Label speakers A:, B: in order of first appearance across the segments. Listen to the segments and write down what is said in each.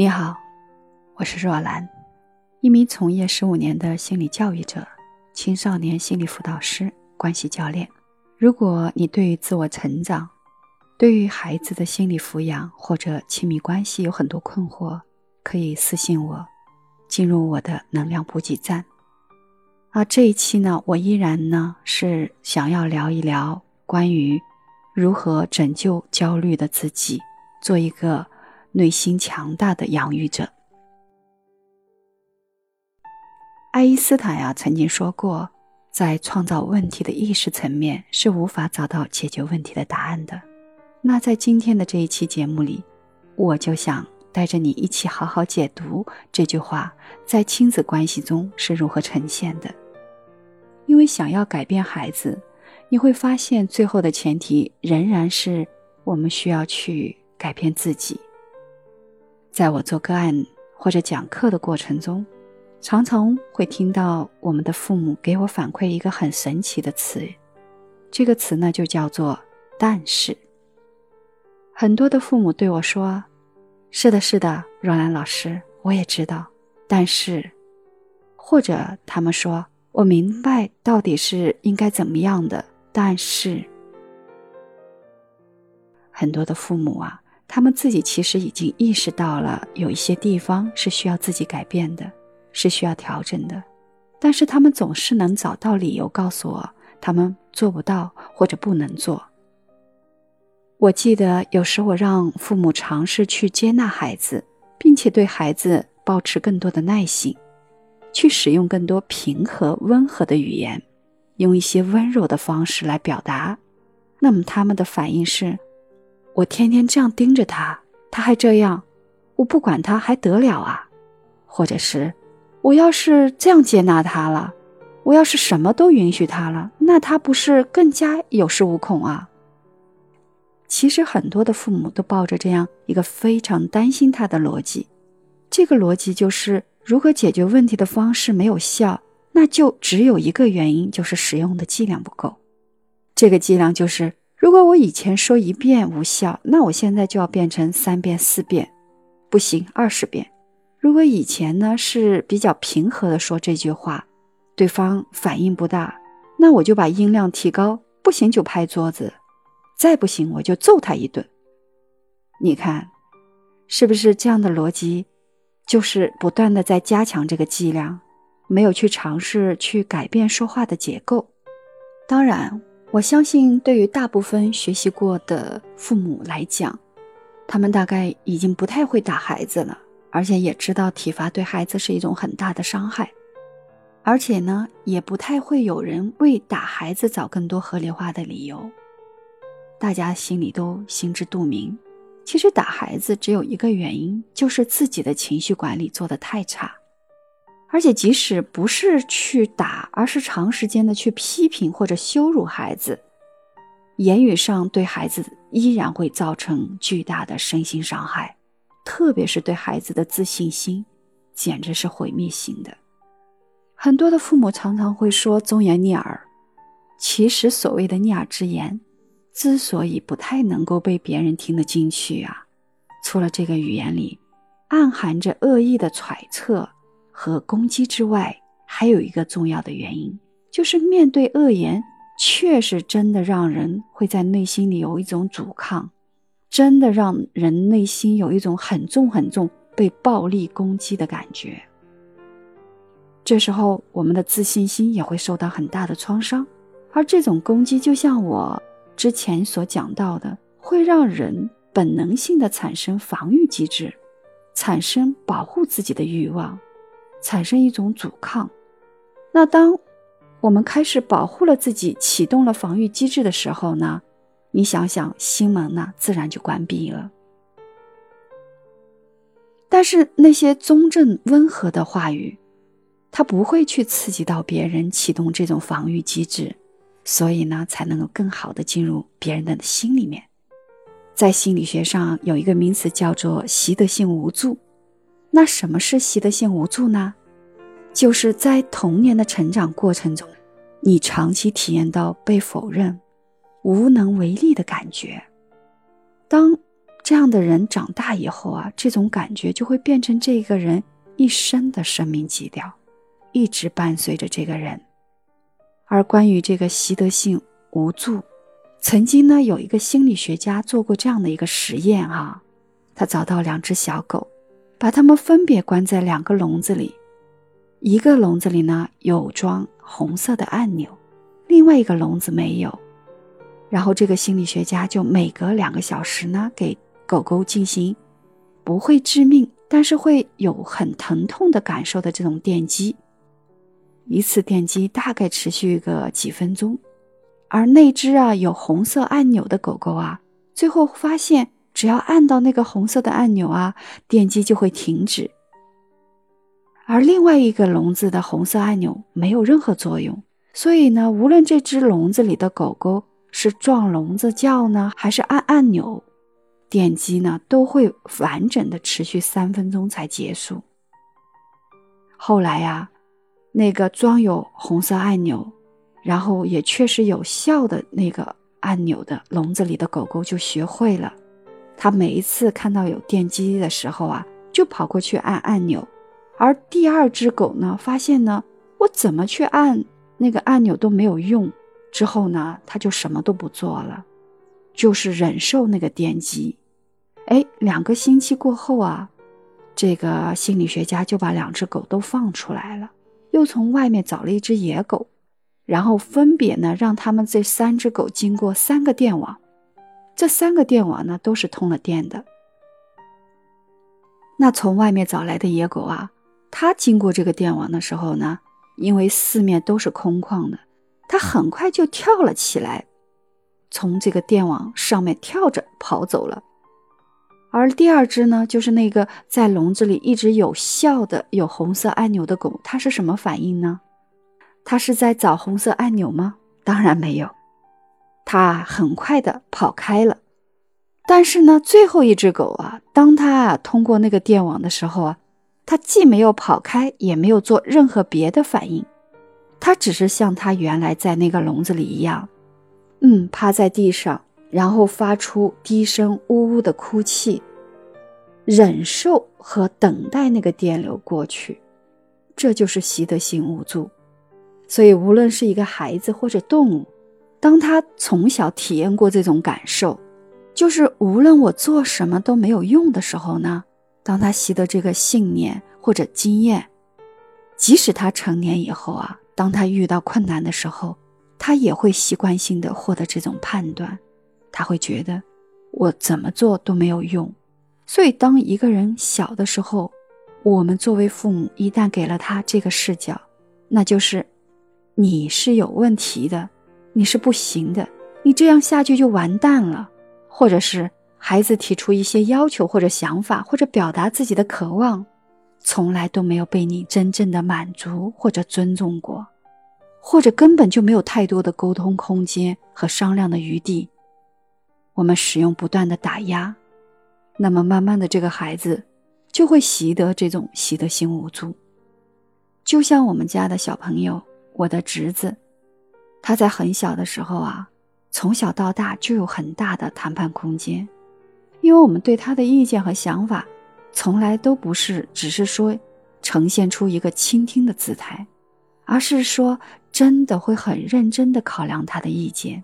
A: 你好，我是若兰，一名从业十五年的心理教育者、青少年心理辅导师、关系教练。如果你对于自我成长、对于孩子的心理抚养或者亲密关系有很多困惑，可以私信我，进入我的能量补给站。而这一期呢，我依然呢是想要聊一聊关于如何拯救焦虑的自己，做一个内心强大的养育者。爱因斯坦呀曾经说过，在创造问题的意识层面是无法找到解决问题的答案的。那在今天的这一期节目里，我就想带着你一起好好解读这句话，在亲子关系中是如何呈现的。因为想要改变孩子，你会发现最后的前提仍然是我们需要去改变自己。在我做个案或者讲课的过程中，常常会听到我们的父母给我反馈一个很神奇的词，这个词呢就叫做“但是”。很多的父母对我说：“是的，是的，若兰老师，我也知道，但是，或者他们说。”我明白到底是应该怎么样的，但是很多的父母啊，他们自己其实已经意识到了有一些地方是需要自己改变的，是需要调整的，但是他们总是能找到理由告诉我他们做不到或者不能做。我记得有时我让父母尝试去接纳孩子，并且对孩子保持更多的耐心。去使用更多平和温和的语言，用一些温柔的方式来表达。那么他们的反应是：我天天这样盯着他，他还这样，我不管他还得了啊？或者是我要是这样接纳他了，我要是什么都允许他了，那他不是更加有恃无恐啊？其实很多的父母都抱着这样一个非常担心他的逻辑，这个逻辑就是。如何解决问题的方式没有效，那就只有一个原因，就是使用的剂量不够。这个剂量就是，如果我以前说一遍无效，那我现在就要变成三遍、四遍，不行，二十遍。如果以前呢是比较平和的说这句话，对方反应不大，那我就把音量提高，不行就拍桌子，再不行我就揍他一顿。你看，是不是这样的逻辑？就是不断的在加强这个剂量，没有去尝试去改变说话的结构。当然，我相信对于大部分学习过的父母来讲，他们大概已经不太会打孩子了，而且也知道体罚对孩子是一种很大的伤害，而且呢，也不太会有人为打孩子找更多合理化的理由。大家心里都心知肚明。其实打孩子只有一个原因，就是自己的情绪管理做得太差，而且即使不是去打，而是长时间的去批评或者羞辱孩子，言语上对孩子依然会造成巨大的身心伤害，特别是对孩子的自信心，简直是毁灭性的。很多的父母常常会说忠言逆耳，其实所谓的逆耳之言。之所以不太能够被别人听得进去啊，除了这个语言里暗含着恶意的揣测和攻击之外，还有一个重要的原因，就是面对恶言，确实真的让人会在内心里有一种阻抗，真的让人内心有一种很重很重被暴力攻击的感觉。这时候，我们的自信心也会受到很大的创伤，而这种攻击就像我。之前所讲到的，会让人本能性的产生防御机制，产生保护自己的欲望，产生一种阻抗。那当我们开始保护了自己，启动了防御机制的时候呢？你想想，心门呢，自然就关闭了。但是那些中正温和的话语，它不会去刺激到别人，启动这种防御机制。所以呢，才能够更好的进入别人的心里面。在心理学上有一个名词叫做习得性无助。那什么是习得性无助呢？就是在童年的成长过程中，你长期体验到被否认、无能为力的感觉。当这样的人长大以后啊，这种感觉就会变成这个人一生的生命基调，一直伴随着这个人。而关于这个习得性无助，曾经呢有一个心理学家做过这样的一个实验哈，他找到两只小狗，把它们分别关在两个笼子里，一个笼子里呢有装红色的按钮，另外一个笼子没有。然后这个心理学家就每隔两个小时呢给狗狗进行不会致命，但是会有很疼痛的感受的这种电击。一次电击大概持续个几分钟，而那只啊有红色按钮的狗狗啊，最后发现只要按到那个红色的按钮啊，电机就会停止。而另外一个笼子的红色按钮没有任何作用，所以呢，无论这只笼子里的狗狗是撞笼子叫呢，还是按按钮，电击呢都会完整的持续三分钟才结束。后来呀。那个装有红色按钮，然后也确实有效的那个按钮的笼子里的狗狗就学会了，他每一次看到有电击的时候啊，就跑过去按按钮。而第二只狗呢，发现呢，我怎么去按那个按钮都没有用，之后呢，它就什么都不做了，就是忍受那个电击。哎，两个星期过后啊，这个心理学家就把两只狗都放出来了。又从外面找了一只野狗，然后分别呢让他们这三只狗经过三个电网，这三个电网呢都是通了电的。那从外面找来的野狗啊，它经过这个电网的时候呢，因为四面都是空旷的，它很快就跳了起来，从这个电网上面跳着跑走了。而第二只呢，就是那个在笼子里一直有效的有红色按钮的狗，它是什么反应呢？它是在找红色按钮吗？当然没有，它很快的跑开了。但是呢，最后一只狗啊，当它啊通过那个电网的时候啊，它既没有跑开，也没有做任何别的反应，它只是像它原来在那个笼子里一样，嗯，趴在地上。然后发出低声呜呜的哭泣，忍受和等待那个电流过去，这就是习得性无助。所以，无论是一个孩子或者动物，当他从小体验过这种感受，就是无论我做什么都没有用的时候呢，当他习得这个信念或者经验，即使他成年以后啊，当他遇到困难的时候，他也会习惯性的获得这种判断。他会觉得我怎么做都没有用，所以当一个人小的时候，我们作为父母一旦给了他这个视角，那就是你是有问题的，你是不行的，你这样下去就完蛋了。或者是孩子提出一些要求或者想法，或者表达自己的渴望，从来都没有被你真正的满足或者尊重过，或者根本就没有太多的沟通空间和商量的余地。我们使用不断的打压，那么慢慢的，这个孩子就会习得这种习得性无助。就像我们家的小朋友，我的侄子，他在很小的时候啊，从小到大就有很大的谈判空间，因为我们对他的意见和想法，从来都不是只是说呈现出一个倾听的姿态，而是说真的会很认真的考量他的意见。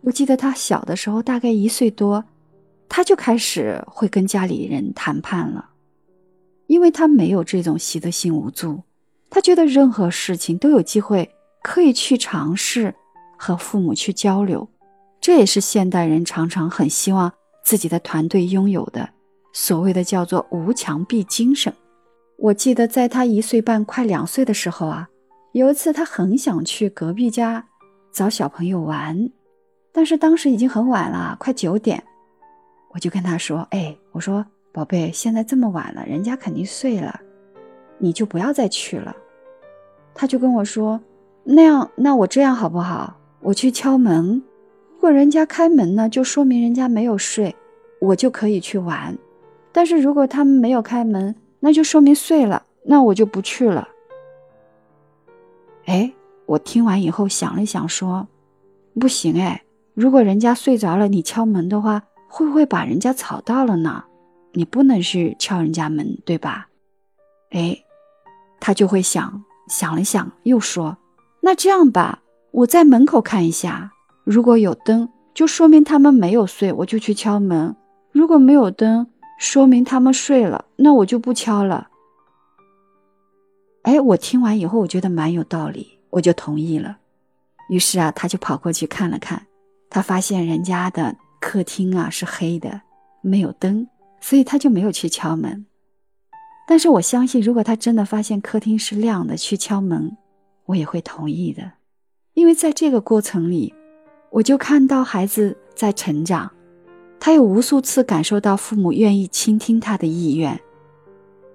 A: 我记得他小的时候，大概一岁多，他就开始会跟家里人谈判了，因为他没有这种习得性无助，他觉得任何事情都有机会可以去尝试和父母去交流，这也是现代人常常很希望自己的团队拥有的所谓的叫做无墙壁精神。我记得在他一岁半快两岁的时候啊，有一次他很想去隔壁家找小朋友玩。但是当时已经很晚了，快九点，我就跟他说：“哎，我说宝贝，现在这么晚了，人家肯定睡了，你就不要再去了。”他就跟我说：“那样，那我这样好不好？我去敲门，如果人家开门呢，就说明人家没有睡，我就可以去玩；但是如果他们没有开门，那就说明睡了，那我就不去了。”哎，我听完以后想了想，说：“不行，哎。”如果人家睡着了，你敲门的话，会不会把人家吵到了呢？你不能去敲人家门，对吧？哎，他就会想，想了想，又说：“那这样吧，我在门口看一下，如果有灯，就说明他们没有睡，我就去敲门；如果没有灯，说明他们睡了，那我就不敲了。”哎，我听完以后，我觉得蛮有道理，我就同意了。于是啊，他就跑过去看了看，他发现人家的客厅啊是黑的，没有灯，所以他就没有去敲门。但是我相信，如果他真的发现客厅是亮的，去敲门，我也会同意的，因为在这个过程里，我就看到孩子在成长，他有无数次感受到父母愿意倾听他的意愿。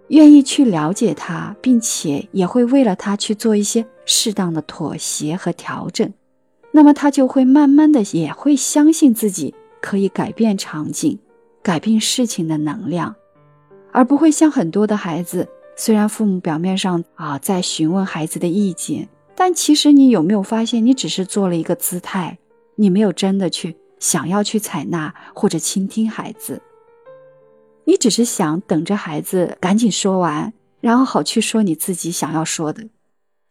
A: 愿意去了解他，并且也会为了他去做一些适当的妥协和调整，那么他就会慢慢的也会相信自己可以改变场景、改变事情的能量，而不会像很多的孩子，虽然父母表面上啊在询问孩子的意见，但其实你有没有发现，你只是做了一个姿态，你没有真的去想要去采纳或者倾听孩子。你只是想等着孩子赶紧说完，然后好去说你自己想要说的，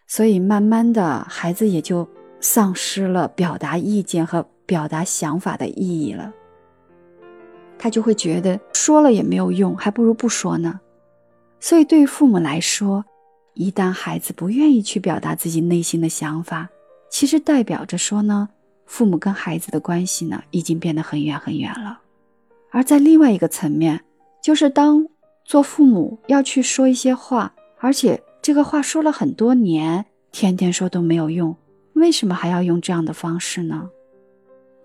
A: 所以慢慢的孩子也就丧失了表达意见和表达想法的意义了。他就会觉得说了也没有用，还不如不说呢。所以对于父母来说，一旦孩子不愿意去表达自己内心的想法，其实代表着说呢，父母跟孩子的关系呢已经变得很远很远了。而在另外一个层面，就是当做父母要去说一些话，而且这个话说了很多年，天天说都没有用，为什么还要用这样的方式呢？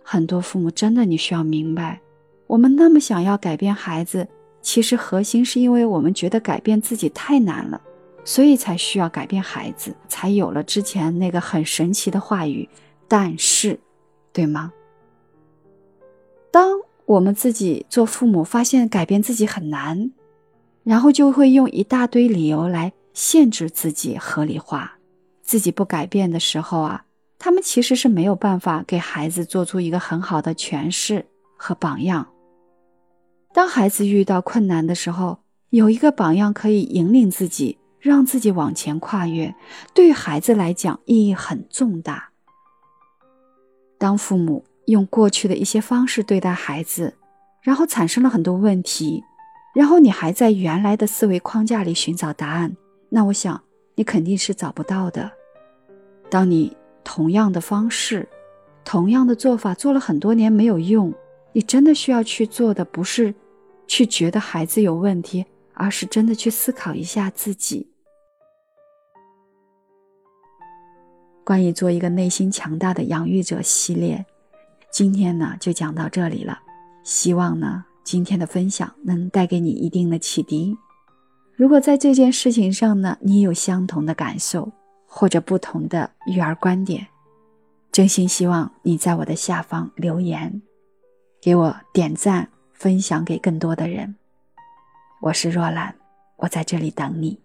A: 很多父母真的，你需要明白，我们那么想要改变孩子，其实核心是因为我们觉得改变自己太难了，所以才需要改变孩子，才有了之前那个很神奇的话语“但是”，对吗？当。我们自己做父母，发现改变自己很难，然后就会用一大堆理由来限制自己，合理化自己不改变的时候啊，他们其实是没有办法给孩子做出一个很好的诠释和榜样。当孩子遇到困难的时候，有一个榜样可以引领自己，让自己往前跨越，对于孩子来讲意义很重大。当父母。用过去的一些方式对待孩子，然后产生了很多问题，然后你还在原来的思维框架里寻找答案，那我想你肯定是找不到的。当你同样的方式、同样的做法做了很多年没有用，你真的需要去做的不是去觉得孩子有问题，而是真的去思考一下自己。关于做一个内心强大的养育者系列。今天呢，就讲到这里了。希望呢，今天的分享能带给你一定的启迪。如果在这件事情上呢，你有相同的感受或者不同的育儿观点，真心希望你在我的下方留言，给我点赞，分享给更多的人。我是若兰，我在这里等你。